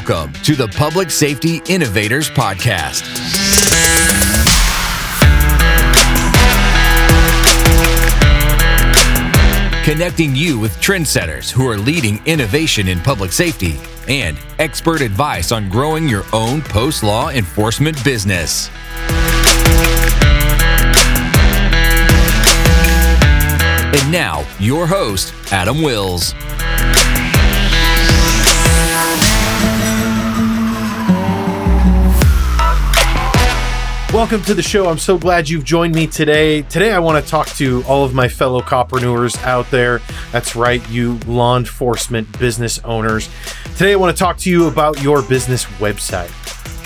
Welcome to the Public Safety Innovators Podcast. Connecting you with trendsetters who are leading innovation in public safety and expert advice on growing your own post law enforcement business. And now, your host, Adam Wills. Welcome to the show. I'm so glad you've joined me today. Today, I want to talk to all of my fellow coppreneurs out there. That's right, you law enforcement business owners. Today, I want to talk to you about your business website.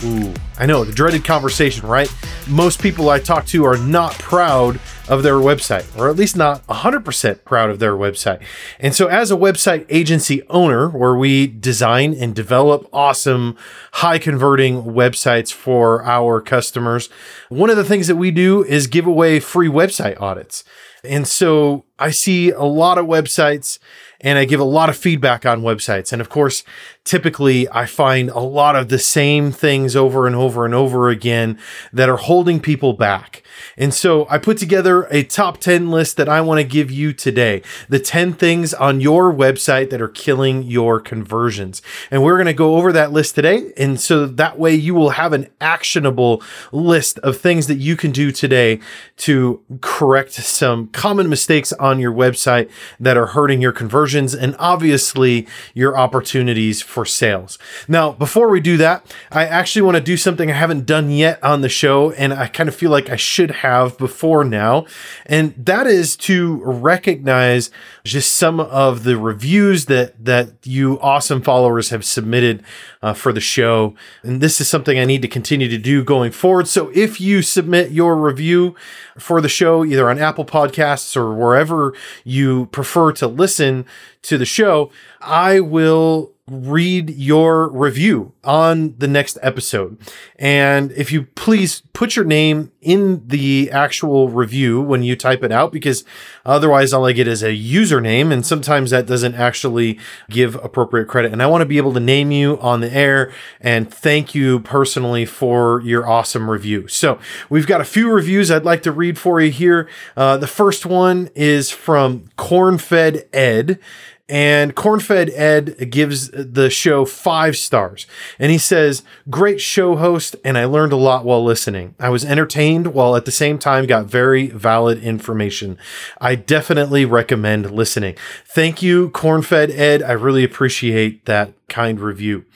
Ooh, I know the dreaded conversation, right? Most people I talk to are not proud of their website, or at least not 100% proud of their website. And so, as a website agency owner, where we design and develop awesome, high converting websites for our customers, one of the things that we do is give away free website audits. And so, I see a lot of websites and I give a lot of feedback on websites. And of course, typically I find a lot of the same things over and over and over again that are holding people back. And so I put together a top 10 list that I want to give you today. The 10 things on your website that are killing your conversions. And we're going to go over that list today. And so that way you will have an actionable list of things that you can do today to correct some common mistakes on your website that are hurting your conversions and obviously your opportunities for sales. Now, before we do that, I actually want to do something I haven't done yet on the show. And I kind of feel like I should have before now. And that is to recognize just some of the reviews that, that you awesome followers have submitted uh, for the show. And this is something I need to continue to do going forward. So if you submit your review for the show, either on Apple Podcasts or wherever you prefer to listen to the show, I will read your review on the next episode. And if you please put your name in the actual review when you type it out, because otherwise all I get is a username. And sometimes that doesn't actually give appropriate credit. And I want to be able to name you on the air and thank you personally for your awesome review. So we've got a few reviews I'd like to read for you here. Uh, the first one is from Cornfed Ed. And Cornfed Ed gives the show five stars. And he says, Great show host, and I learned a lot while listening. I was entertained while at the same time got very valid information. I definitely recommend listening. Thank you, Cornfed Ed. I really appreciate that kind review.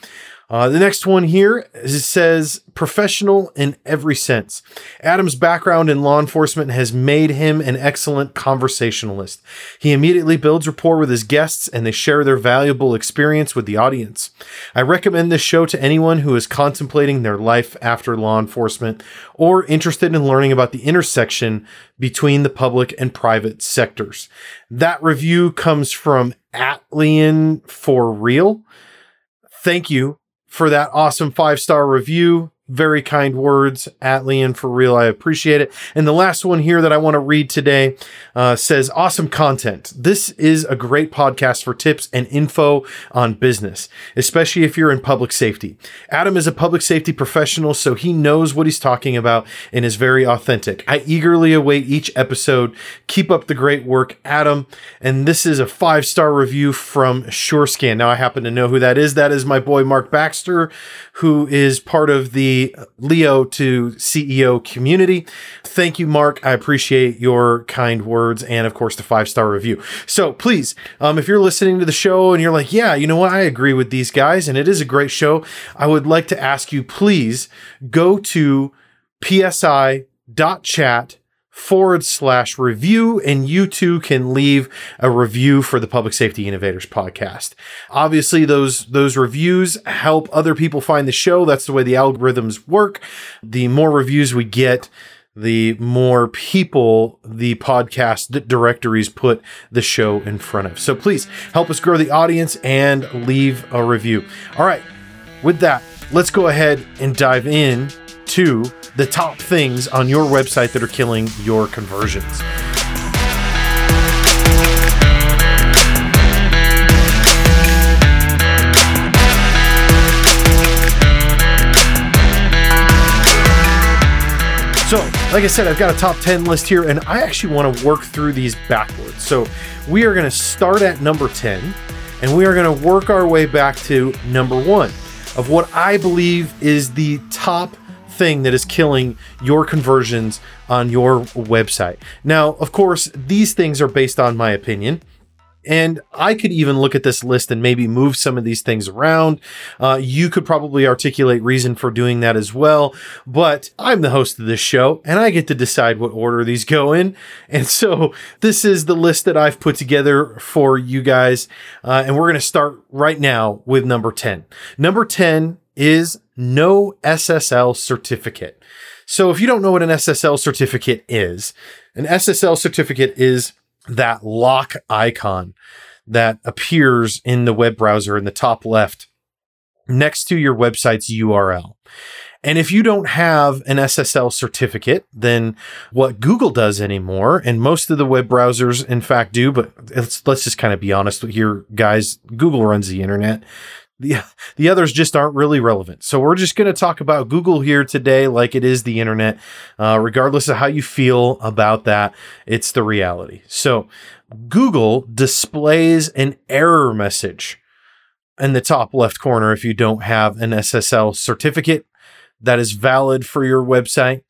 Uh, the next one here says professional in every sense. Adam's background in law enforcement has made him an excellent conversationalist. He immediately builds rapport with his guests and they share their valuable experience with the audience. I recommend this show to anyone who is contemplating their life after law enforcement or interested in learning about the intersection between the public and private sectors. That review comes from Atlian for real. Thank you for that awesome five star review. Very kind words, Atlian, for real. I appreciate it. And the last one here that I want to read today uh, says, Awesome content. This is a great podcast for tips and info on business, especially if you're in public safety. Adam is a public safety professional, so he knows what he's talking about and is very authentic. I eagerly await each episode. Keep up the great work, Adam. And this is a five star review from SureScan. Now, I happen to know who that is. That is my boy, Mark Baxter, who is part of the Leo to CEO community. Thank you, Mark. I appreciate your kind words and, of course, the five star review. So please, um, if you're listening to the show and you're like, yeah, you know what, I agree with these guys and it is a great show, I would like to ask you, please go to psi.chat forward slash review, and you too can leave a review for the Public Safety Innovators podcast. Obviously, those those reviews help other people find the show. That's the way the algorithms work. The more reviews we get, the more people the podcast directories put the show in front of. So please help us grow the audience and leave a review. All right, with that, let's go ahead and dive in to the top things on your website that are killing your conversions. So, like I said, I've got a top 10 list here, and I actually want to work through these backwards. So, we are going to start at number 10, and we are going to work our way back to number one of what I believe is the top thing that is killing your conversions on your website. Now, of course, these things are based on my opinion. And I could even look at this list and maybe move some of these things around. Uh, you could probably articulate reason for doing that as well. But I'm the host of this show and I get to decide what order these go in. And so this is the list that I've put together for you guys. Uh, and we're going to start right now with number 10. Number 10 is no SSL certificate. So if you don't know what an SSL certificate is, an SSL certificate is that lock icon that appears in the web browser in the top left next to your website's URL. And if you don't have an SSL certificate, then what Google does anymore, and most of the web browsers, in fact, do, but let's, let's just kind of be honest here, guys. Google runs the internet the the others just aren't really relevant. So we're just going to talk about Google here today, like it is the internet. Uh, regardless of how you feel about that, it's the reality. So Google displays an error message in the top left corner if you don't have an SSL certificate that is valid for your website.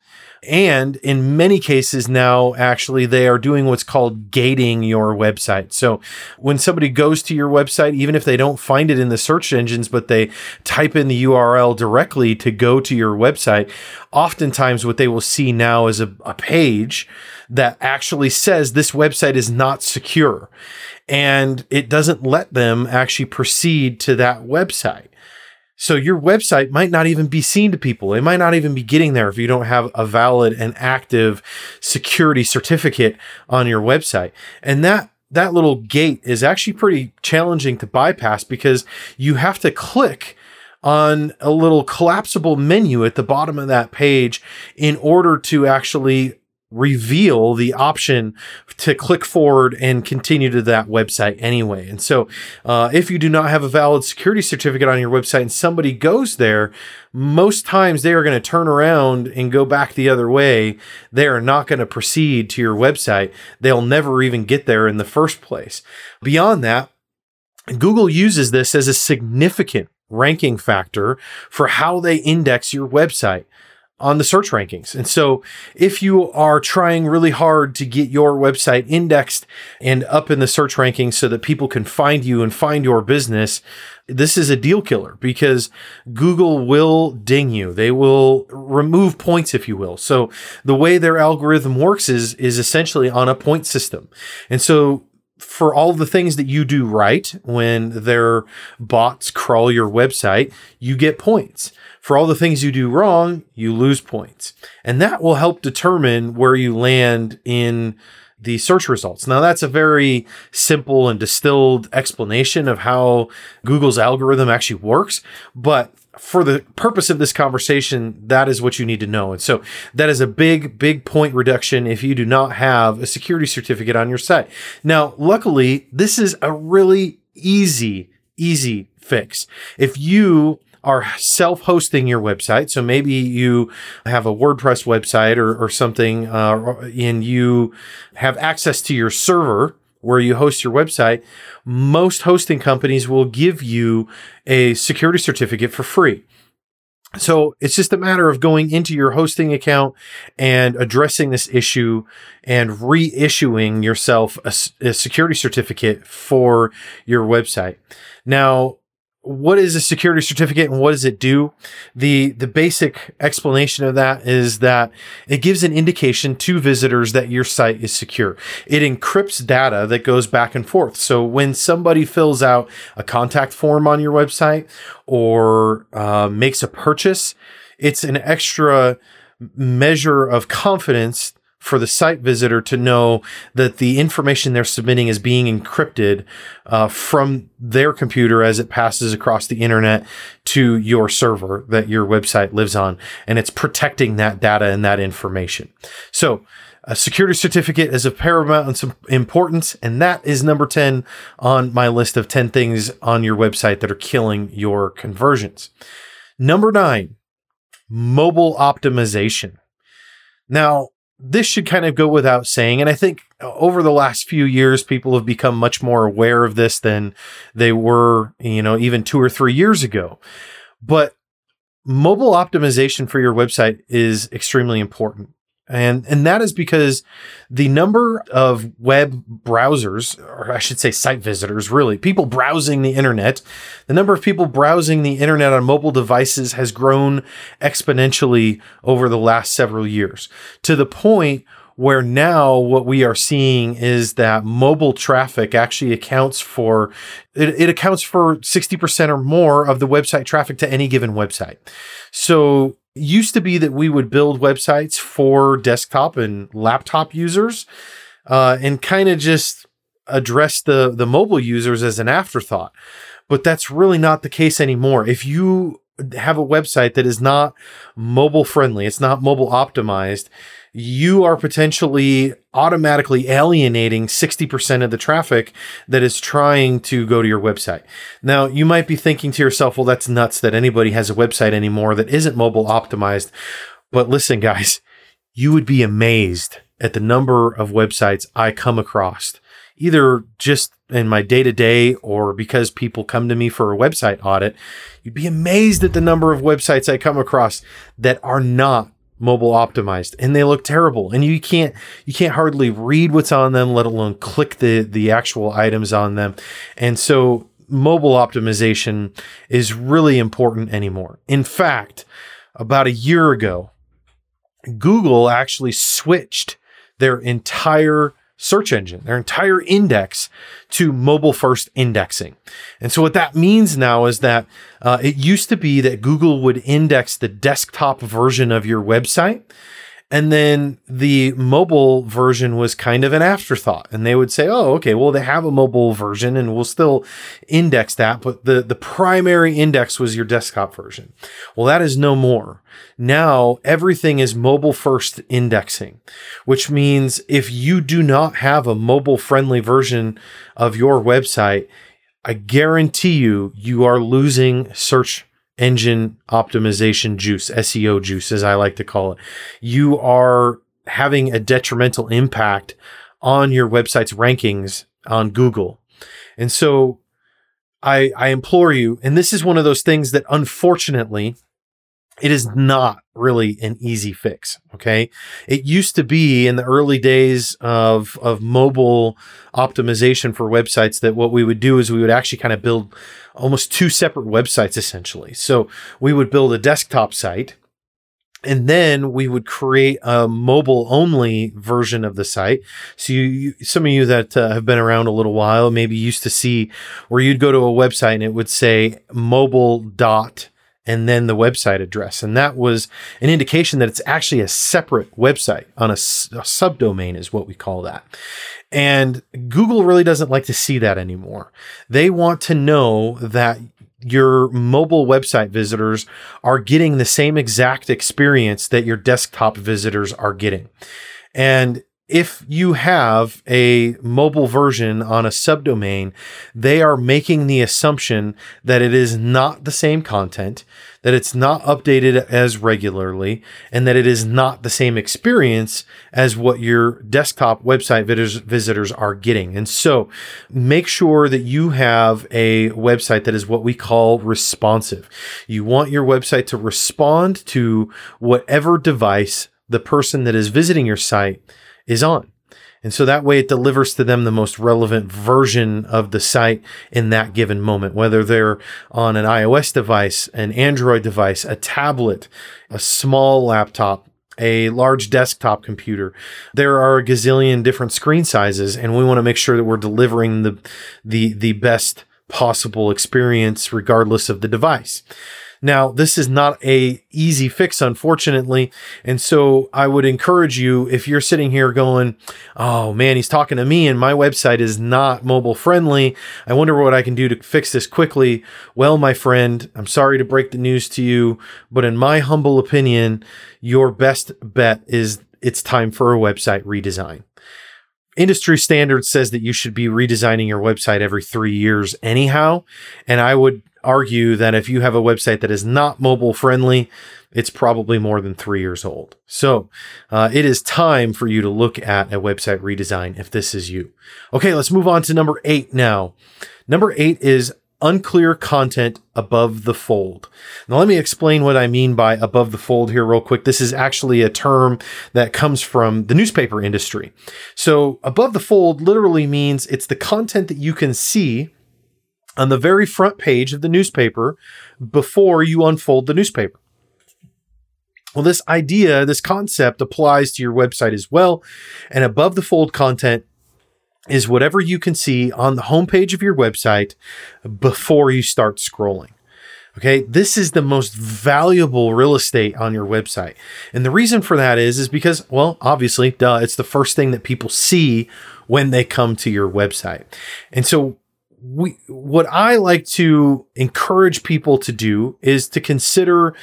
And in many cases now, actually, they are doing what's called gating your website. So when somebody goes to your website, even if they don't find it in the search engines, but they type in the URL directly to go to your website, oftentimes what they will see now is a, a page that actually says this website is not secure. And it doesn't let them actually proceed to that website. So your website might not even be seen to people. It might not even be getting there if you don't have a valid and active security certificate on your website. And that that little gate is actually pretty challenging to bypass because you have to click on a little collapsible menu at the bottom of that page in order to actually reveal the option to click forward and continue to that website anyway. And so, uh, if you do not have a valid security certificate on your website and somebody goes there, most times they are going to turn around and go back the other way. They are not going to proceed to your website. They'll never even get there in the first place. Beyond that, Google uses this as a significant ranking factor for how they index your website on the search rankings. And so if you are trying really hard to get your website indexed and up in the search rankings so that people can find you and find your business, this is a deal killer because Google will ding you. They will remove points, if you will. So the way their algorithm works is, is essentially on a point system. And so for all the things that you do right when their bots crawl your website, you get points. For all the things you do wrong, you lose points. And that will help determine where you land in the search results. Now, that's a very simple and distilled explanation of how Google's algorithm actually works, but for the purpose of this conversation, that is what you need to know. And so that is a big, big point reduction if you do not have a security certificate on your site. Now, luckily, this is a really easy, easy fix. If you are self-hosting your website. So maybe you have a WordPress website or, or something, uh, and you have access to your server where you host your website. Most hosting companies will give you a security certificate for free. So it's just a matter of going into your hosting account and addressing this issue and reissuing yourself a, a security certificate for your website. Now, what is a security certificate and what does it do? The the basic explanation of that is that it gives an indication to visitors that your site is secure. It encrypts data that goes back and forth. So when somebody fills out a contact form on your website or uh, makes a purchase, it's an extra measure of confidence for the site visitor to know that the information they're submitting is being encrypted uh, from their computer as it passes across the internet to your server that your website lives on. And it's protecting that data and that information. So, a security certificate is of paramount importance, and that is number 10 on my list of 10 things on your website that are killing your conversions. Number nine, mobile optimization. Now, this should kind of go without saying. And I think uh, over the last few years, people have become much more aware of this than they were, you know, even two or three years ago. But mobile optimization for your website is extremely important. And, and that is because the number of web browsers, or I should say site visitors, really, people browsing the internet, the number of people browsing the internet on mobile devices has grown exponentially over the last several years to the point where now what we are seeing is that mobile traffic actually accounts for it, it, accounts for 60% or more of the website traffic to any given website. So used to be that we would build websites for desktop and laptop users uh, and kind of just address the the mobile users as an afterthought. But that's really not the case anymore. If you have a website that is not mobile friendly it's not mobile optimized you are potentially automatically alienating 60% of the traffic that is trying to go to your website. Now, you might be thinking to yourself, well, that's nuts that anybody has a website anymore that isn't mobile optimized. But listen, guys, you would be amazed at the number of websites I come across, either just in my day to day or because people come to me for a website audit. You'd be amazed at the number of websites I come across that are not mobile optimized and they look terrible and you can't you can't hardly read what's on them let alone click the the actual items on them. And so mobile optimization is really important anymore. In fact about a year ago google actually switched their entire search engine, their entire index to mobile first indexing. And so what that means now is that uh, it used to be that Google would index the desktop version of your website and then the mobile version was kind of an afterthought. And they would say, oh, okay, well, they have a mobile version and we'll still index that. But the, the primary index was your desktop version. Well, that is no more. Now everything is mobile first indexing, which means if you do not have a mobile friendly version of your website, I guarantee you, you are losing search engine optimization juice, SEO juice, as I like to call it. You are having a detrimental impact on your website's rankings on Google. And so I, I implore you, and this is one of those things that unfortunately it is not really an easy fix. Okay. It used to be in the early days of, of mobile optimization for websites that what we would do is we would actually kind of build almost two separate websites essentially. So we would build a desktop site and then we would create a mobile only version of the site. So you, you some of you that uh, have been around a little while maybe used to see where you'd go to a website and it would say mobile dot and then the website address. And that was an indication that it's actually a separate website on a, subdomain, is what we call that. And Google really doesn't like to see that anymore. They want to know that your mobile website visitors are getting the same exact experience that your desktop visitors are getting. And if you have a mobile version on a subdomain, they are making the assumption that it is not the same content, that it's not updated as regularly, and that it is not the same experience as what your desktop website visitors are getting. And so make sure that you have a website that is what we call responsive. You want your website to respond to whatever device the person that is visiting your site is on. And so that way it delivers to them the most relevant version of the site in that given moment, whether they're on an iOS device, an Android device, a tablet, a small laptop, a large desktop computer. There are a gazillion different screen sizes, and we want to make sure that we're delivering the, the, the best possible experience regardless of the device. Now, this is not a easy fix, unfortunately. And so I would encourage you, if you're sitting here going, Oh man, he's talking to me and my website is not mobile friendly. I wonder what I can do to fix this quickly. Well, my friend, I'm sorry to break the news to you, but in my humble opinion, your best bet is it's time for a website redesign industry standard says that you should be redesigning your website every three years anyhow and i would argue that if you have a website that is not mobile friendly, it's probably more than three years old. So uh, it is time for you to look at a website redesign if this is you. Okay, let's move on to number eight now. Number eight is unclear content above the fold. Now, let me explain what I mean by above the fold here, real quick. This is actually a term that comes from the newspaper industry. So, above the fold literally means it's the content that you can see on the very front page of the newspaper before you unfold the newspaper. Well, this idea, this concept applies to your website as well. And above the fold content is whatever you can see on the homepage of your website before you start scrolling. Okay, this is the most valuable real estate on your website. And the reason for that is is because well, obviously, duh, it's the first thing that people see when they come to your website. And so we what I like to encourage people to do is to consider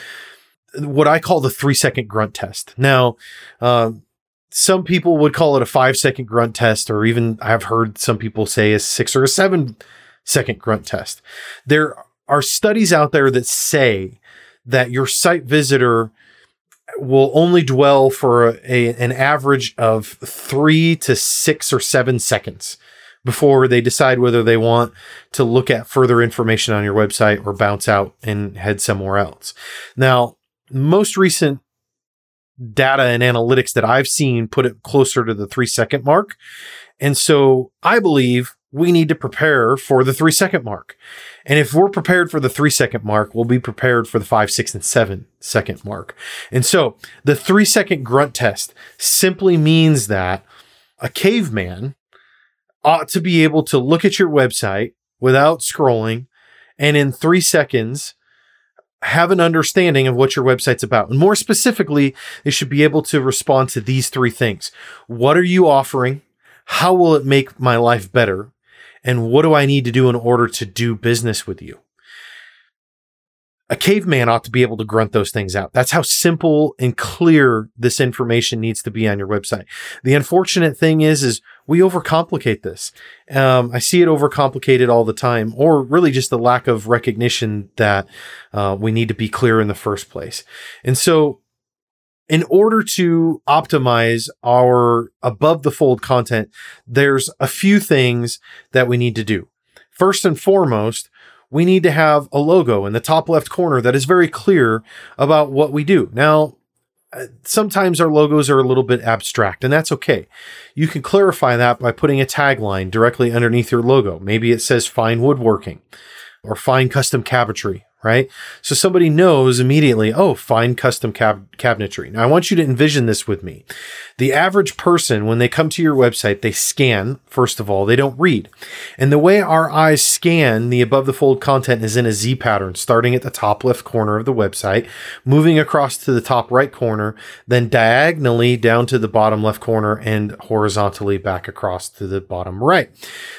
what I call the 3 second grunt test. Now, um, some people would call it a five second grunt test, or even I've heard some people say a six or a seven second grunt test. There are studies out there that say that your site visitor will only dwell for a, an average of three to six or seven seconds before they decide whether they want to look at further information on your website or bounce out and head somewhere else. Now, most recent data and analytics that I've seen put it closer to the three second mark. And so I believe we need to prepare for the three second mark. And if we're prepared for the three second mark, we'll be prepared for the five, six, and seven second mark. And so the three second grunt test simply means that a caveman ought to be able to look at your website without scrolling and in three seconds have an understanding of what your website's about. And more specifically, they should be able to respond to these three things. What are you offering? How will it make my life better? And what do I need to do in order to do business with you? a caveman ought to be able to grunt those things out. That's how simple and clear this information needs to be on your website. The unfortunate thing is, is we overcomplicate this. Um, I see it overcomplicated all the time, or really just the lack of recognition that uh, we need to be clear in the first place. And so, in order to optimize our above the fold content, there's a few things that we need to do. First and foremost, we need to have a logo in the top left corner that is very clear about what we do. Now, uh, sometimes our logos are a little bit abstract, and that's okay. You can clarify that by putting a tagline directly underneath your logo. Maybe it says fine woodworking or fine custom cabinetry right? So somebody knows immediately, oh, fine custom cab- cabinetry. Now I want you to envision this with me. The average person, when they come to your website, they scan, first of all, they don't read. And the way our eyes scan the above the fold content is in a Z pattern, starting at the top left corner of the website, moving across to the top right corner, then diagonally down to the bottom left corner and horizontally back across to the bottom right.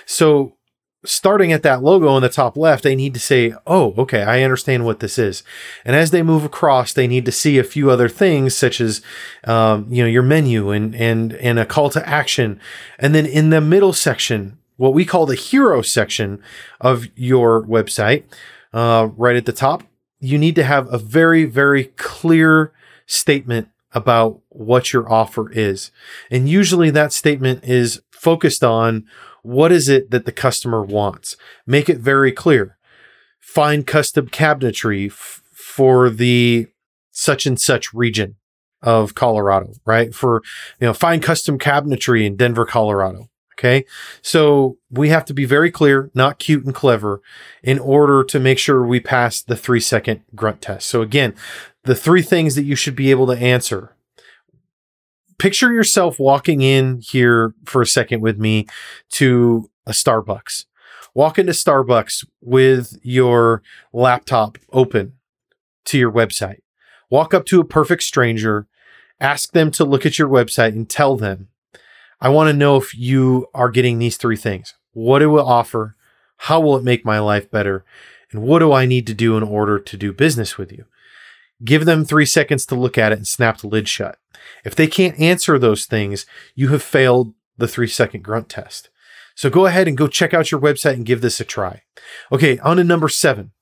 So starting at that logo in the top left, they need to say, oh, okay, I understand what this is. And as they move across, they need to see a few other things, such as, um, you know, your menu and, and, and a call to action. And then in the middle section, what we call the hero section of your website, uh, right at the top, you need to have a very, very clear statement about what your offer is. And usually that statement is focused on what is it that the customer wants? Make it very clear. Find custom cabinetry f- for the such and such region of Colorado, right? For, you know, find custom cabinetry in Denver, Colorado. Okay. So we have to be very clear, not cute and clever in order to make sure we pass the three second grunt test. So again, the three things that you should be able to answer picture yourself walking in here for a second with me to a Starbucks. Walk into Starbucks with your laptop open to your website. Walk up to a perfect stranger, ask them to look at your website and tell them, I want to know if you are getting these three things. What it will offer, how will it make my life better, and what do I need to do in order to do business with you? Give them three seconds to look at it and snap the lid shut. If they can't answer those things, you have failed the three second grunt test. So go ahead and go check out your website and give this a try. Okay, on to number seven.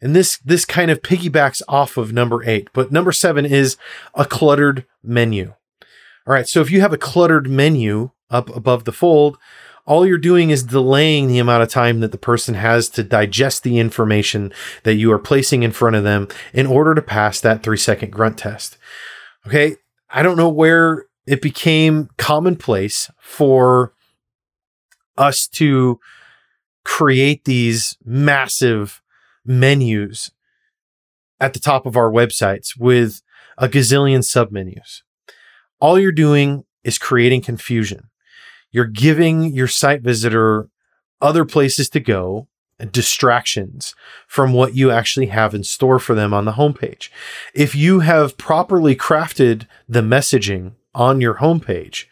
And this this kind of piggybacks off of number 8, but number 7 is a cluttered menu. All right, so if you have a cluttered menu up above the fold, all you're doing is delaying the amount of time that the person has to digest the information that you are placing in front of them in order to pass that three second grunt test. Okay. I don't know where it became commonplace for us to create these massive menus at the top of our websites with a gazillion submenus. All you're doing is creating confusion. You're giving your site visitor other places to go distractions from what you actually have in store for them on the homepage. If you have properly crafted the messaging on your homepage,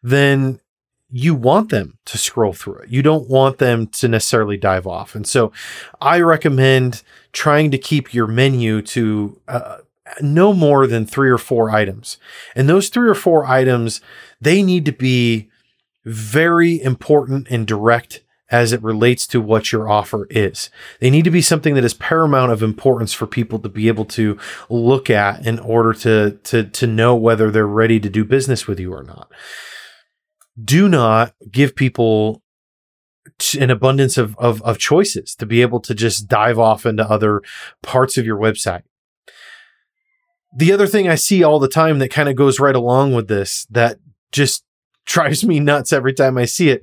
then you want them to scroll through it. You don't want them to necessarily dive off. And so I recommend trying to keep your menu to uh, no more than three or four items. And those three or four items, they need to be very important and direct as it relates to what your offer is. They need to be something that is paramount of importance for people to be able to look at in order to, to, to know whether they're ready to do business with you or not. Do not give people an abundance of, of, of choices to be able to just dive off into other parts of your website. The other thing I see all the time that kind of goes right along with this that just drives me nuts every time I see it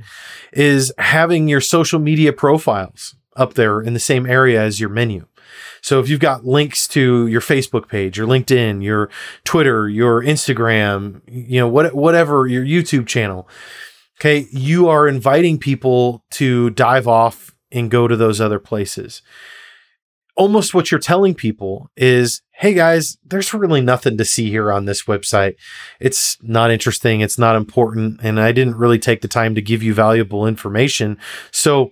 is having your social media profiles up there in the same area as your menu. So if you've got links to your Facebook page, your LinkedIn, your Twitter, your Instagram, you know, what, whatever, your YouTube channel, okay, you are inviting people to dive off and go to those other places almost what you're telling people is hey guys there's really nothing to see here on this website. It's not interesting. It's not important. And i didn't really take the time to give you valuable information. So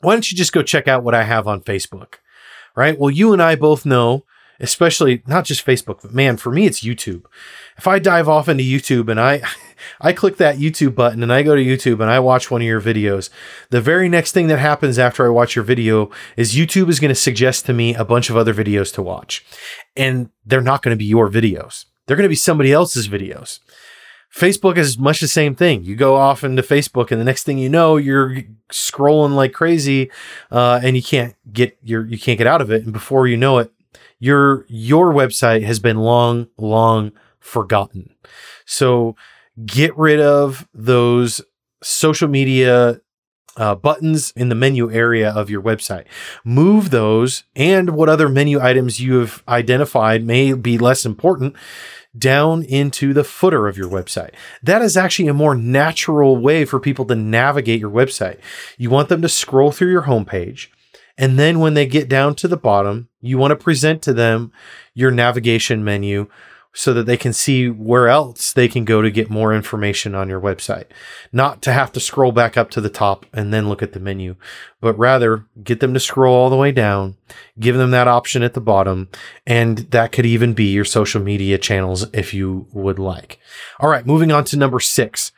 why don't you just go check out what i have on facebook right? Well you and i both know especially not just facebook but man for me it's youtube. If i dive off into youtube and i I click that YouTube button and I go to YouTube and I watch one of your videos. The very next thing that happens after I watch your video is YouTube is going to suggest to me a bunch of other videos to watch. And they're not going to be your videos. They're going to be somebody else's videos. Facebook is much the same thing. You go off into Facebook, and the next thing you know, you're scrolling like crazy, uh, and you can't get your you can't get out of it. And before you know it, your your website has been long, long forgotten. So get rid of those social media uh, buttons in the menu area of your website. Move those and what other menu items you have identified may be less important down into the footer of your website. That is actually a more natural way for people to navigate your website. You want them to scroll through your homepage. And then when they get down to the bottom, you want to present to them your navigation menu so that they can see where else they can go to get more information on your website. Not to have to scroll back up to the top and then look at the menu, but rather get them to scroll all the way down, give them that option at the bottom, and that could even be your social media channels if you would like. All right, moving on to number six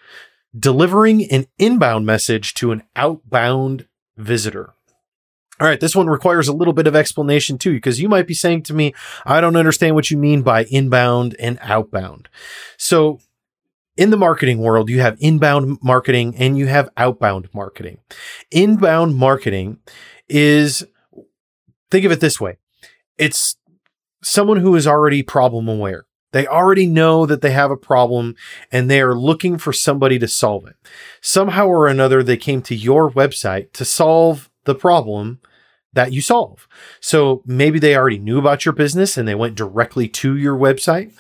delivering an inbound message to an outbound visitor. All right, this one requires a little bit of explanation too, because you might be saying to me, I don't understand what you mean by inbound and outbound. So, in the marketing world, you have inbound marketing and you have outbound marketing. Inbound marketing is, think of it this way it's someone who is already problem aware. They already know that they have a problem and they are looking for somebody to solve it. Somehow or another, they came to your website to solve the problem that you solve. So maybe they already knew about your business and they went directly to your website.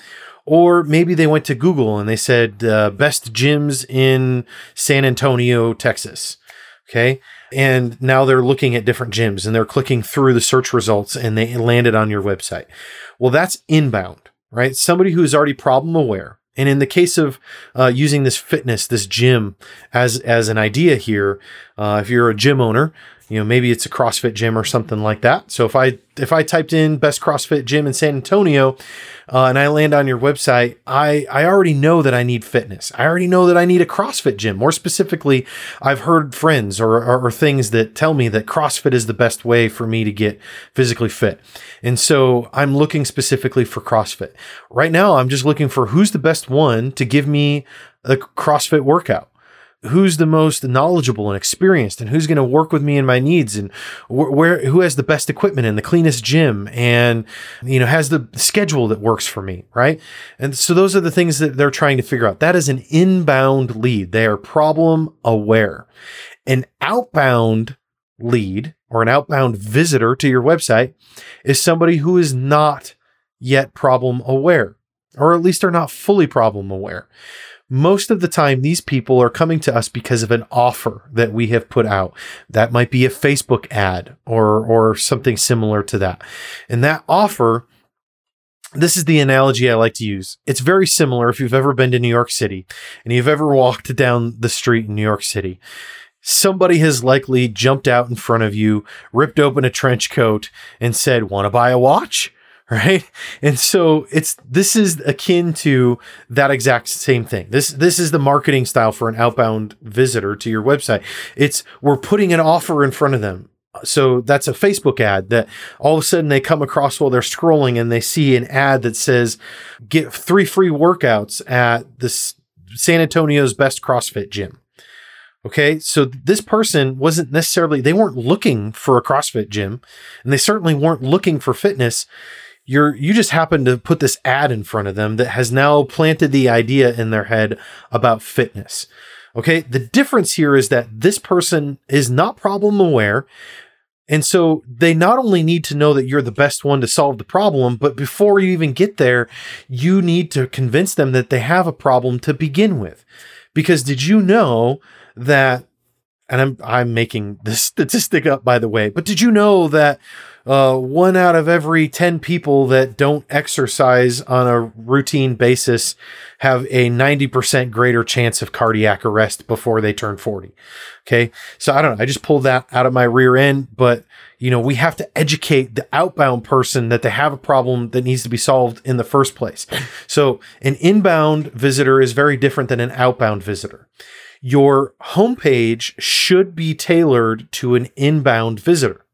Or maybe they went to Google and they said, uh, best gyms in San Antonio, Texas. Okay. And now they're looking at different gyms and they're clicking through the search results and they landed on your website. Well, that's inbound, right? Somebody who is already problem aware. And in the case of uh, using this fitness, this gym as as an idea here, uh, if you're a gym owner, you know, maybe it's a CrossFit gym or something like that. So if I if I typed in best CrossFit gym in San Antonio, uh, and I land on your website, I I already know that I need fitness. I already know that I need a CrossFit gym. More specifically, I've heard friends or, or, or things that tell me that CrossFit is the best way for me to get physically fit, and so I'm looking specifically for CrossFit. Right now, I'm just looking for who's the best one to give me a CrossFit workout who's the most knowledgeable and experienced and who's going to work with me and my needs and wh- where who has the best equipment and the cleanest gym and you know has the schedule that works for me right? And so those are the things that they're trying to figure out. That is an inbound lead. They are problem aware. An outbound lead or an outbound visitor to your website is somebody who is not yet problem aware or at least are not fully problem aware most of the time these people are coming to us because of an offer that we have put out that might be a facebook ad or or something similar to that and that offer this is the analogy I like to use. It's very similar if you've ever been to New York City and you've ever walked down the street in New York City. Somebody has likely jumped out in front of you, ripped open a trench coat, and said, Want to buy a watch? right? And so it's this is akin to that exact same thing. This this is the marketing style for an outbound visitor to your website. It's we're putting an offer in front of them. So that's a facebook ad that all of a sudden they come across while they're scrolling and they see an ad that says get three free workouts at this san antonio's best crossfit gym. Okay, so this person wasn't necessarily, they weren't looking for a CrossFit gym, and they certainly weren't looking for fitness you're you just happen to put this ad in front of them that has now planted the idea in their head about fitness. Okay, the difference here is that this person is not problem aware. And so they not only need to know that you're the best one to solve the problem, but before you even get there, you need to convince them that they have a problem to begin with. Because did you know that and I'm I'm making this statistic up by the way, but did you know that uh, one out of every 10 people that don't exercise on a routine basis have a 90% greater chance of cardiac arrest before they turn 40. Okay. So I don't know. I just pulled that out of my rear end, but you know, we have to educate the outbound person that they have a problem that needs to be solved in the first place. So an inbound visitor is very different than an outbound visitor your homepage should be tailored to an inbound visitor.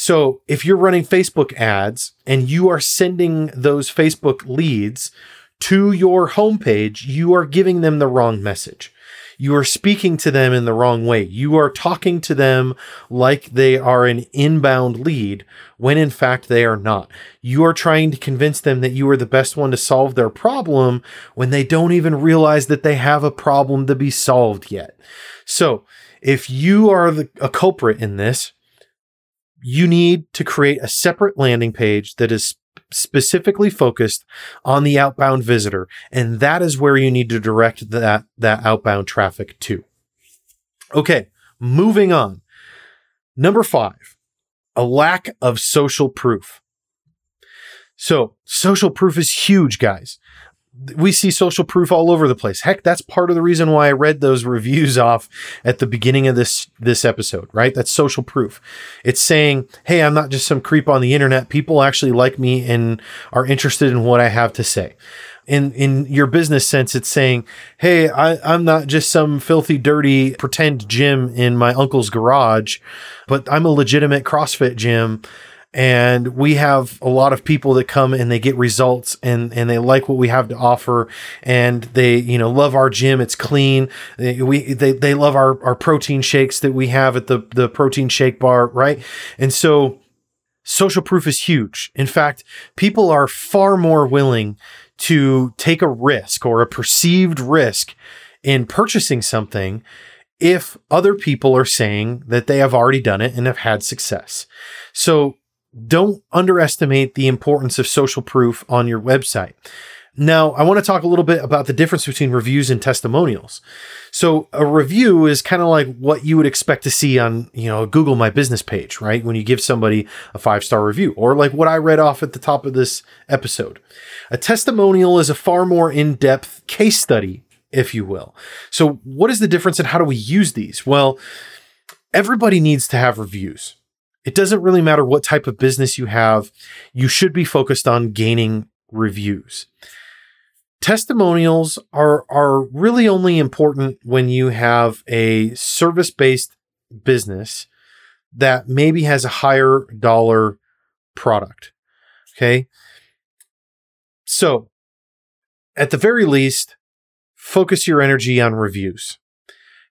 So if you're running Facebook ads and you are sending those Facebook leads to your homepage, you are giving them the wrong message. You are speaking to them in the wrong way. You are talking to them like they are an inbound lead when in fact they are not. You are trying to convince them that you are the best one to solve their problem when they don't even realize that they have a problem to be solved yet. So if you are the, a culprit in this, you need to create a separate landing page that is specifically focused on the outbound visitor and that is where you need to direct that that outbound traffic to. Okay moving on. Number 5 a lack of social proof. So social proof is huge guys we see social proof all over the place. Heck, that's part of the reason why I read those reviews off at the beginning of this this episode, right? That's social proof. It's saying, "Hey, I'm not just some creep on the internet. People actually like me and are interested in what I have to say." In in your business sense, it's saying, "Hey, I, I'm not just some filthy, dirty pretend gym in my uncle's garage, but I'm a legitimate CrossFit gym." And we have a lot of people that come and they get results and and they like what we have to offer. And they you know love our gym. It's clean. They, we they, they love our our protein shakes that we have at the the protein shake bar right? And so social proof is huge. In fact people are far more willing to take a risk or a perceived risk in purchasing something if other people are saying that they have already done it and have had success. So don't underestimate the importance of social proof on your website. Now, I want to talk a little bit about the difference between reviews and testimonials. So, a review is kind of like what you would expect to see on, you know, Google My Business page, right? When you give somebody a five-star review, or like what I read off at the top of this episode. A testimonial is a far more in-depth case study, if you will. So, what is the difference and how do we use these? Well, everybody needs to have reviews. It doesn't really matter what type of business you have, you should be focused on gaining reviews. Testimonials are, are really only important when you have a service based business that maybe has a higher dollar product. Okay. So, at the very least, focus your energy on reviews.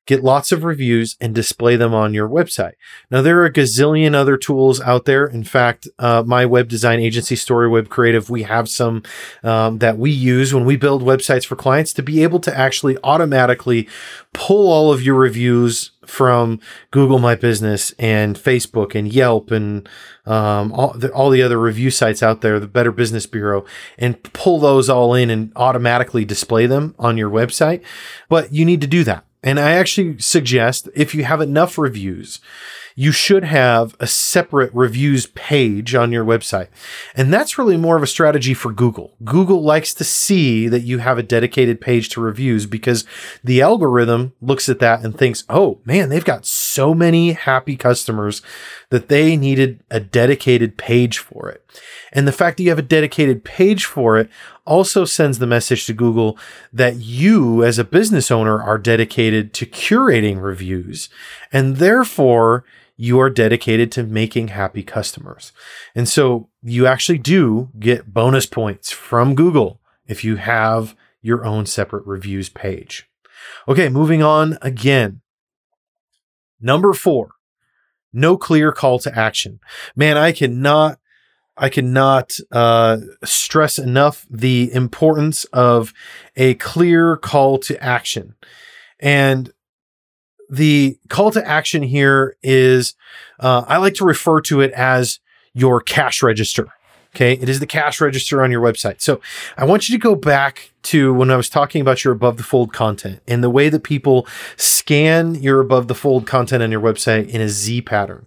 Get lots of reviews and display them on your website. Now, there are a gazillion other tools out there. In fact, uh, my web design agency, Story Web Creative, we have some um, that we use when we build websites for clients to be able to actually automatically pull all of your reviews from Google My Business and Facebook and Yelp and um, all, the, all the other review sites out there, the Better Business Bureau, and pull those all in and automatically display them on your website. But you need to do that. And I actually suggest if you have enough reviews, you should have a separate reviews page on your website. And that's really more of a strategy for Google. Google likes to see that you have a dedicated page to reviews because the algorithm looks at that and thinks, oh man, they've got so many happy customers that they needed a dedicated page for it. And the fact that you have a dedicated page for it also sends the message to Google that you, as a business owner, are dedicated to curating reviews. And therefore, you are dedicated to making happy customers. And so you actually do get bonus points from Google if you have your own separate reviews page. Okay, moving on again. Number four, no clear call to action. Man, I cannot I cannot uh, stress enough the importance of a clear call to action. And the call to action here is, uh, I like to refer to it as your cash register. Okay. It is the cash register on your website. So I want you to go back to when I was talking about your above the fold content and the way that people scan your above the fold content on your website in a Z pattern.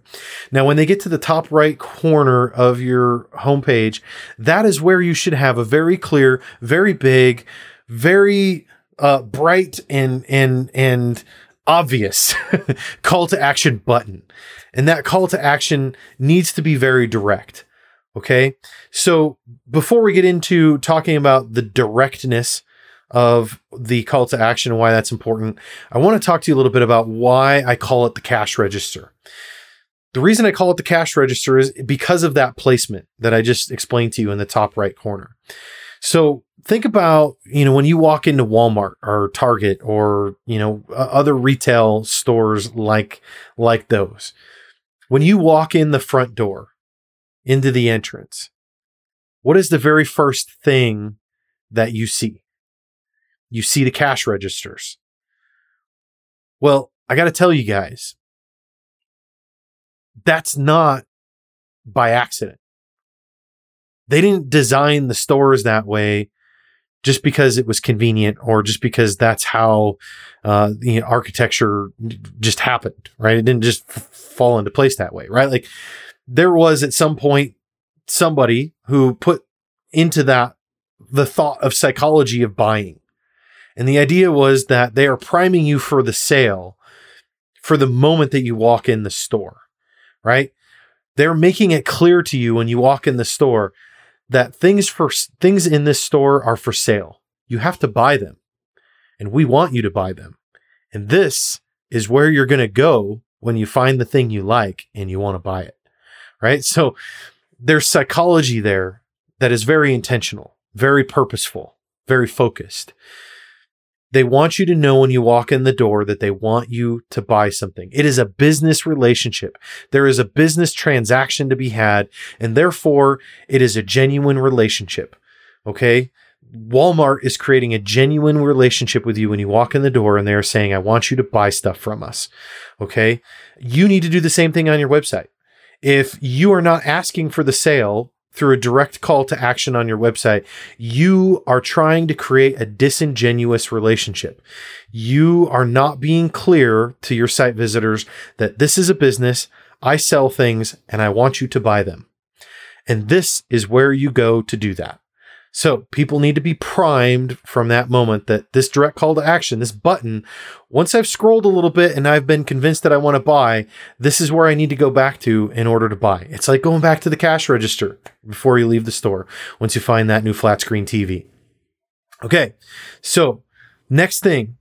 Now, when they get to the top right corner of your homepage, that is where you should have a very clear, very big, very uh, bright and, and, and, obvious call to action button. And that call to action needs to be very direct. Okay. So before we get into talking about the directness of the call to action and why that's important, I want to talk to you a little bit about why I call it the cash register. The reason I call it the cash register is because of that placement that I just explained to you in the top right corner. So think about, you know, when you walk into Walmart or Target or, you know, other retail stores like like those. When you walk in the front door, into the entrance, what is the very first thing that you see? You see the cash registers. Well, I got to tell you guys, that's not by accident. They didn't design the stores that way just because it was convenient or just because that's how uh, the architecture just happened, right? It didn't just f- fall into place that way, right? Like there was at some point somebody who put into that the thought of psychology of buying. And the idea was that they are priming you for the sale for the moment that you walk in the store, right? They're making it clear to you when you walk in the store that things for things in this store are for sale. You have to buy them. And we want you to buy them. And this is where you're going to go when you find the thing you like and you want to buy it right? So there's psychology there that is very intentional, very purposeful, very focused. They want you to know when you walk in the door that they want you to buy something. It is a business relationship. There is a business transaction to be had, and therefore it is a genuine relationship. Okay. Walmart is creating a genuine relationship with you when you walk in the door and they're saying, I want you to buy stuff from us. Okay. You need to do the same thing on your website if you are not asking for the sale through a direct call to action on your website, you are trying to create a disingenuous relationship. You are not being clear to your site visitors that this is a business, I sell things, and I want you to buy them. And this is where you go to do that. So people need to be primed from that moment that this direct call to action, this button, once I've scrolled a little bit and I've been convinced that I want to buy, this is where I need to go back to in order to buy. It's like going back to the cash register before you leave the store once you find that new flat screen TV. Okay. So next thing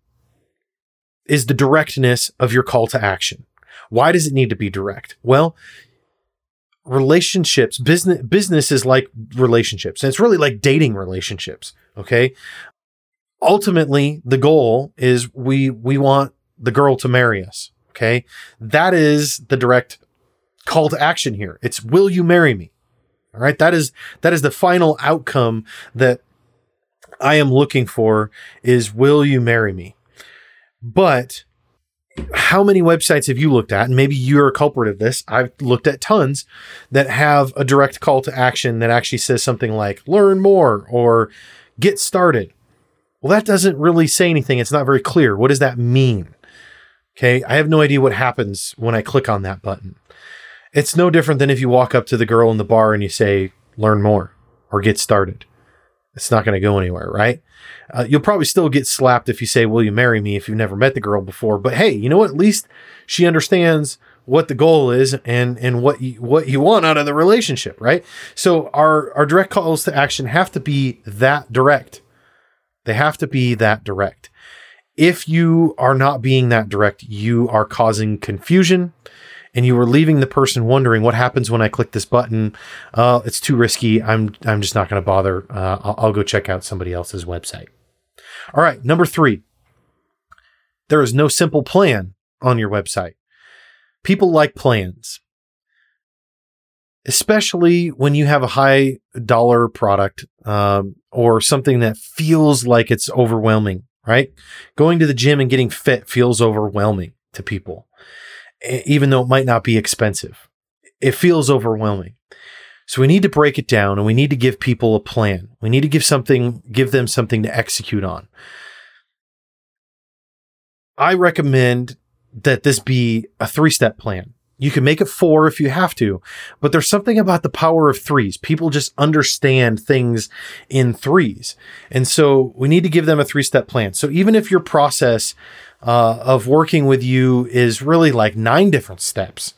is the directness of your call to action. Why does it need to be direct? Well, relationships business business is like relationships and it's really like dating relationships okay? Ultimately the goal is we we want the girl to marry us okay? That is the direct call to action here. It's will you marry me? All right? That is that is the final outcome that i am looking for is will you marry me? But how many websites have you looked at? And maybe you're a culprit of this. I've looked at tons that have a direct call to action that actually says something like learn more or get started. Well, that doesn't really say anything. It's not very clear. What does that mean? Okay. I have no idea what happens when I click on that button. It's no different than if you walk up to the girl in the bar and you say, learn more or get started. It's not going to go anywhere, right? Uh, you'll probably still get slapped if you say, Will you marry me if you've never met the girl before? But hey, you know what? At least she understands what the goal is and and what you what you want out of the relationship, right? So our our direct calls to action have to be that direct. They have to be that direct. If you are not being that direct, you are causing confusion and you were leaving the person wondering what happens when I click this button. Uh, it's too risky. I'm I'm just not going to bother. Uh, I'll, I'll go check out somebody else's website. All right, number three. There is no simple plan on your website. People like plans, especially when you have a high dollar product um, or something that feels like it's overwhelming, right? Going to the gym and getting fit feels overwhelming to people, even though it might not be expensive. It feels overwhelming. So we need to break it down and we need to give people a plan. We need to give something, give them something to execute on. I recommend that this be a three step plan. You can make it four if you have to, but there's something about the power of threes. People just understand things in threes. And so we need to give them a three step plan. So even if your process uh, of working with you is really like nine different steps,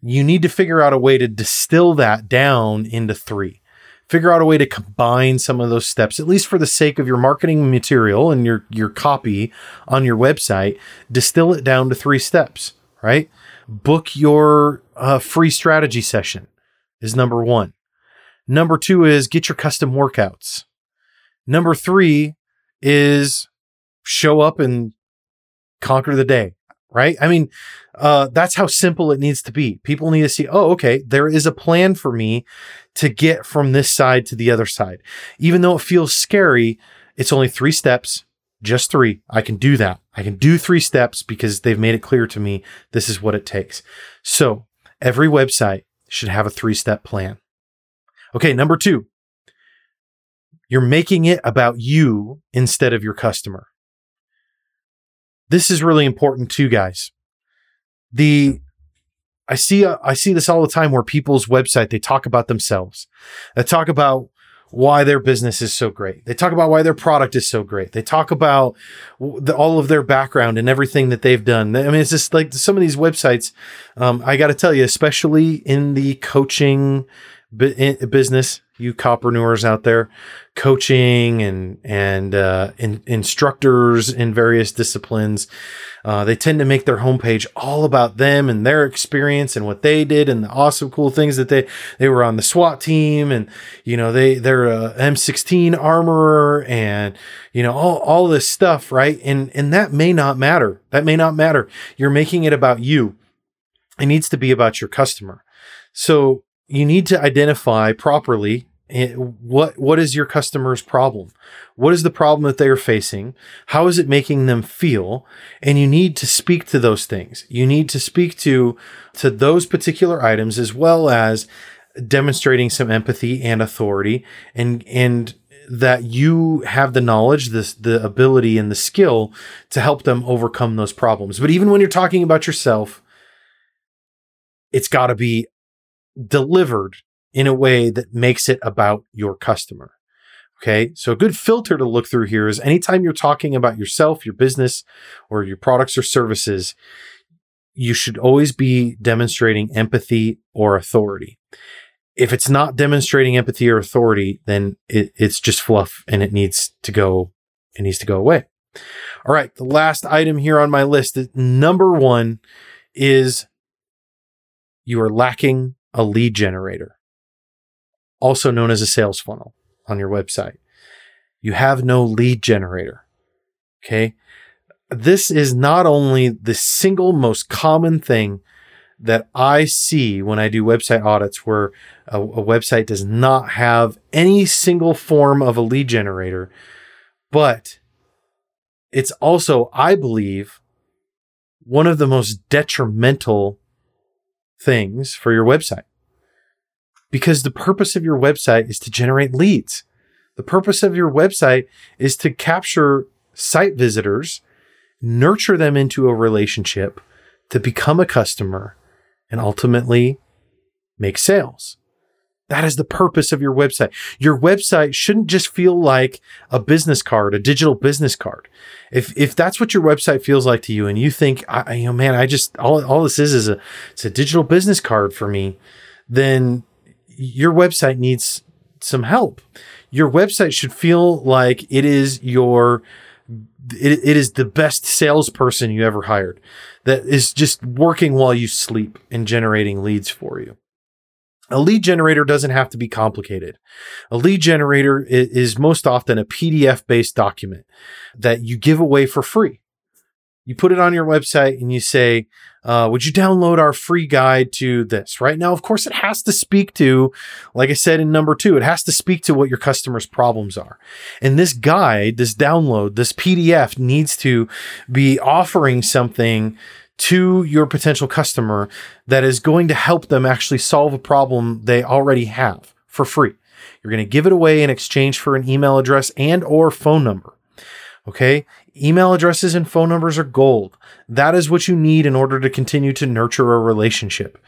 you need to figure out a way to distill that down into three. Figure out a way to combine some of those steps, at least for the sake of your marketing material and your, your copy on your website. Distill it down to three steps, right? Book your uh, free strategy session is number one. Number two is get your custom workouts. Number three is show up and conquer the day right? I mean, uh, that's how simple it needs to be. People need to see, oh, okay, there is a plan for me to get from this side to the other side. Even though it feels scary, it's only three steps, just three. I can do that. I can do three steps because they've made it clear to me this is what it takes. So every website should have a three step plan. Okay, number two, you're making it about you instead of your customer. This is really important too, guys. The I see uh, I see this all the time where people's website they talk about themselves. They talk about why their business is so great. They talk about why their product is so great. They talk about the, all of their background and everything that they've done. I mean, it's just like some of these websites. Um, I got to tell you, especially in the coaching business, you copreneurs out there, coaching and and uh, in, instructors in various disciplines. Uh, they tend to make their homepage all about them and their experience and what they did and the awesome cool things that they they were on the SWAT team and you know they they're a M16 armorer and you know all all this stuff right? And and that may not matter. That may not matter. You're making it about you. It needs to be about your customer. So you need to identify properly Eh, what what is your customer's problem? What is the problem that they are facing? How is it making them feel? And you need to speak to those things. You need to speak to to those particular items as well as demonstrating some empathy and authority and and that you have the knowledge this the ability and the skill to help them overcome those problems. But even when you're talking about yourself it's got to be delivered in a way that makes it about your customer. Okay. So a good filter to look through here is anytime you're talking about yourself, your business, or your products or services, you should always be demonstrating empathy or authority. If it's not demonstrating empathy or authority, then it, it's just fluff and it needs to go, it needs to go away. All right. The last item here on my list, number one is you are lacking a lead generator, also known as a sales funnel on your website. You have no lead generator. Okay. This is not only the single most common thing that I see when I do website audits where a, a, website does not have any single form of a lead generator, but it's also, I believe, one of the most detrimental things for your website. Because the purpose of your website is to generate leads. The purpose of your website is to capture site visitors, nurture them into a relationship, to become a customer, and ultimately make sales. That is the purpose of your website. Your website shouldn't just feel like a business card, a digital business card. If if that's what your website feels like to you, and you think, I, you know, man, I just all all this is is a it's a digital business card for me, then your website needs some help. Your website should feel like it is your it, it is the best salesperson you ever hired that is just working while you sleep and generating leads for you. A lead generator doesn't have to be complicated. A lead generator is most often a PDF based document that you give away for free. You put it on your website and you say, uh, would you download our free guide to this? Right now, of course, it has to speak to, like I said in number two, it has to speak to what your customers' problems are. And this guide, this download, this PDF needs to be offering something to your potential customer that is going to help them actually solve a problem they already have for free. You're going to give it away in exchange for an email address and or phone number. Okay? Email addresses and phone numbers are gold. That is what you need in order to continue to nurture a relationship.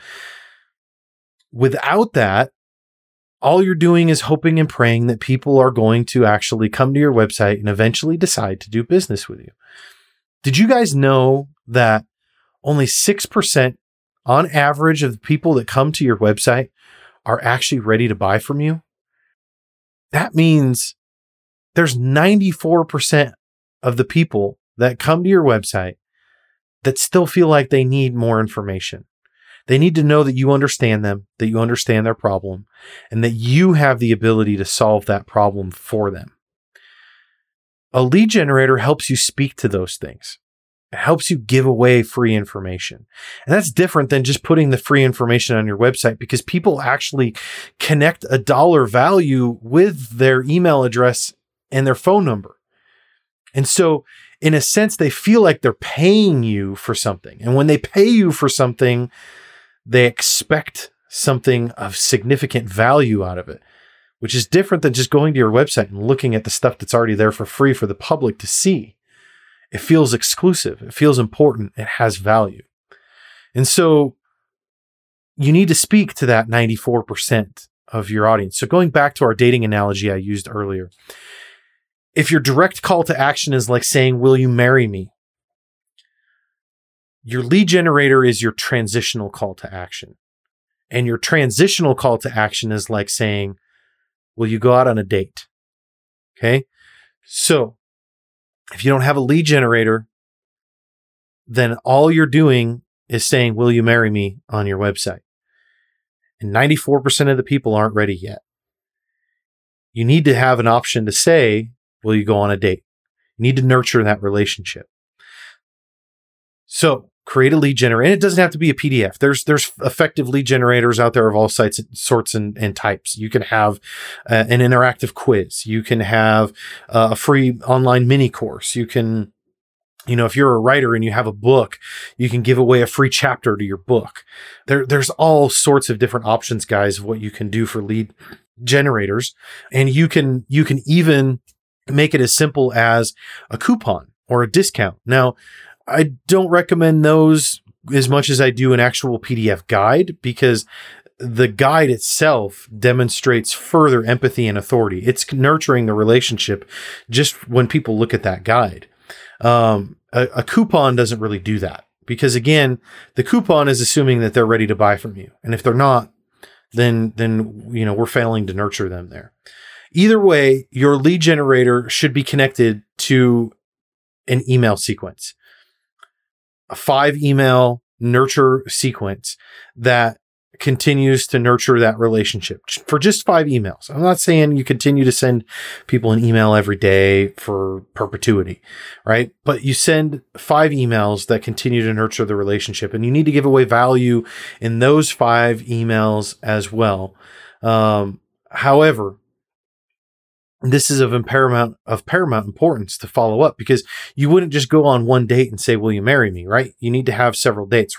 Without that, all you're doing is hoping and praying that people are going to actually come to your website and eventually decide to do business with you. Did you guys know that only 6% on average of the people that come to your website are actually ready to buy from you. That means there's 94% of the people that come to your website that still feel like they need more information. They need to know that you understand them, that you understand their problem, and that you have the ability to solve that problem for them. A lead generator helps you speak to those things. It helps you give away free information. And that's different than just putting the free information on your website because people actually connect a dollar value with their email address and their phone number. And so, in a sense, they feel like they're paying you for something. And when they pay you for something, they expect something of significant value out of it, which is different than just going to your website and looking at the stuff that's already there for free for the public to see. It feels exclusive. It feels important. It has value. And so you need to speak to that 94% of your audience. So going back to our dating analogy I used earlier, if your direct call to action is like saying, Will you marry me? Your lead generator is your transitional call to action. And your transitional call to action is like saying, Will you go out on a date? Okay. So if you don't have a lead generator, then all you're doing is saying, Will you marry me on your website? And 94% of the people aren't ready yet. You need to have an option to say, Will you go on a date? You need to nurture that relationship. So create a lead generator. And it doesn't have to be a PDF. There's there's effective lead generators out there of all sites, sorts, and, and types. You can have uh, an interactive quiz. You can have uh, a free online mini course. You can you know, if you're a writer and you have a book, you can give away a free chapter to your book. There, there's all sorts of different options, guys, of what you can do for lead generators. And you can, you can even make it as simple as a coupon or a discount. Now, I don't recommend those as much as I do an actual PDF guide because the guide itself demonstrates further empathy and authority. It's nurturing the relationship just when people look at that guide. Um, a, a coupon doesn't really do that because again, the coupon is assuming that they're ready to buy from you. And if they're not, then, then, you know, we're failing to nurture them there. Either way, your lead generator should be connected to an email sequence, a five email nurture sequence that continues to nurture that relationship for just five emails. I'm not saying you continue to send people an email every day for perpetuity, right? But you send five emails that continue to nurture the relationship and you need to give away value in those five emails as well. Um, however, this is of paramount of paramount importance to follow up because you wouldn't just go on one date and say, "Will you marry me?" Right? You need to have several dates.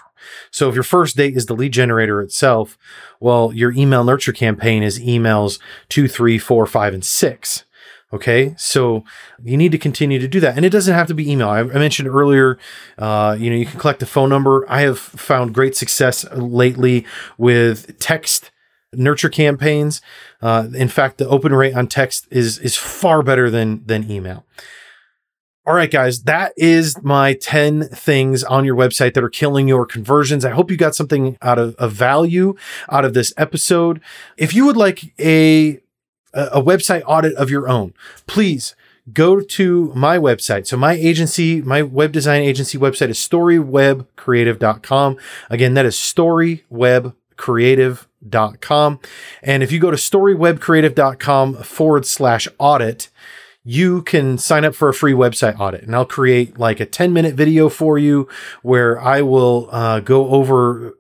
So if your first date is the lead generator itself, well, your email nurture campaign is emails two, three, four, five, and six. Okay, so you need to continue to do that, and it doesn't have to be email. I, mentioned earlier, uh, you know, you can collect a phone number. I have found great success lately with text nurture campaigns. Uh, in fact, the open rate on text is is far better than than email. All right, guys, that is my 10 things on your website that are killing your conversions. I hope you got something out of, of value out of this episode. If you would like a, a website audit of your own, please go to my website. So my agency, my web design agency website is storywebcreative.com. Again, that is storywebcreative.com storywebcreative.com. And if you go to storywebcreative.com forward slash audit, you can sign up for a free website audit and I'll create like a 10 minute video for you where I will uh, go over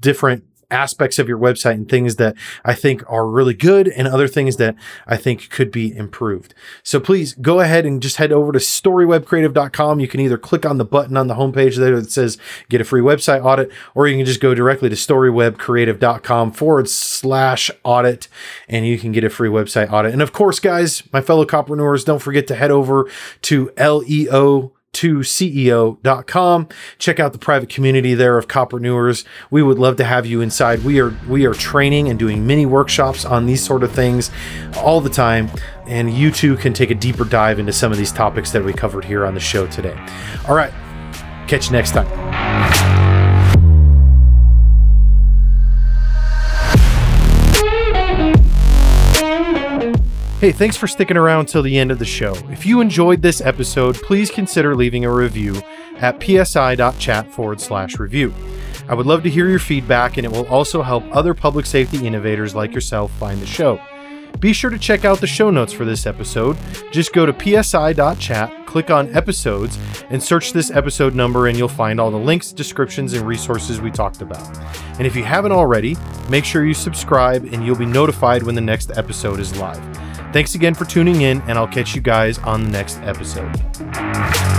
different aspects of your website and things that I think are really good and other things that I think could be improved. So please go ahead and just head over to storywebcreative.com. You can either click on the button on the homepage there that says get a free website audit, or you can just go directly to storywebcreative.com forward slash audit and you can get a free website audit. And of course, guys, my fellow copreneurs, don't forget to head over to LEO to CEO.com. Check out the private community there of Copreneurs. We would love to have you inside. We are we are training and doing mini workshops on these sort of things all the time. And you too can take a deeper dive into some of these topics that we covered here on the show today. All right. Catch you next time. Hey, thanks for sticking around till the end of the show. If you enjoyed this episode, please consider leaving a review at psi.chat forward slash review. I would love to hear your feedback, and it will also help other public safety innovators like yourself find the show. Be sure to check out the show notes for this episode. Just go to psi.chat, click on episodes, and search this episode number, and you'll find all the links, descriptions, and resources we talked about. And if you haven't already, make sure you subscribe, and you'll be notified when the next episode is live. Thanks again for tuning in, and I'll catch you guys on the next episode.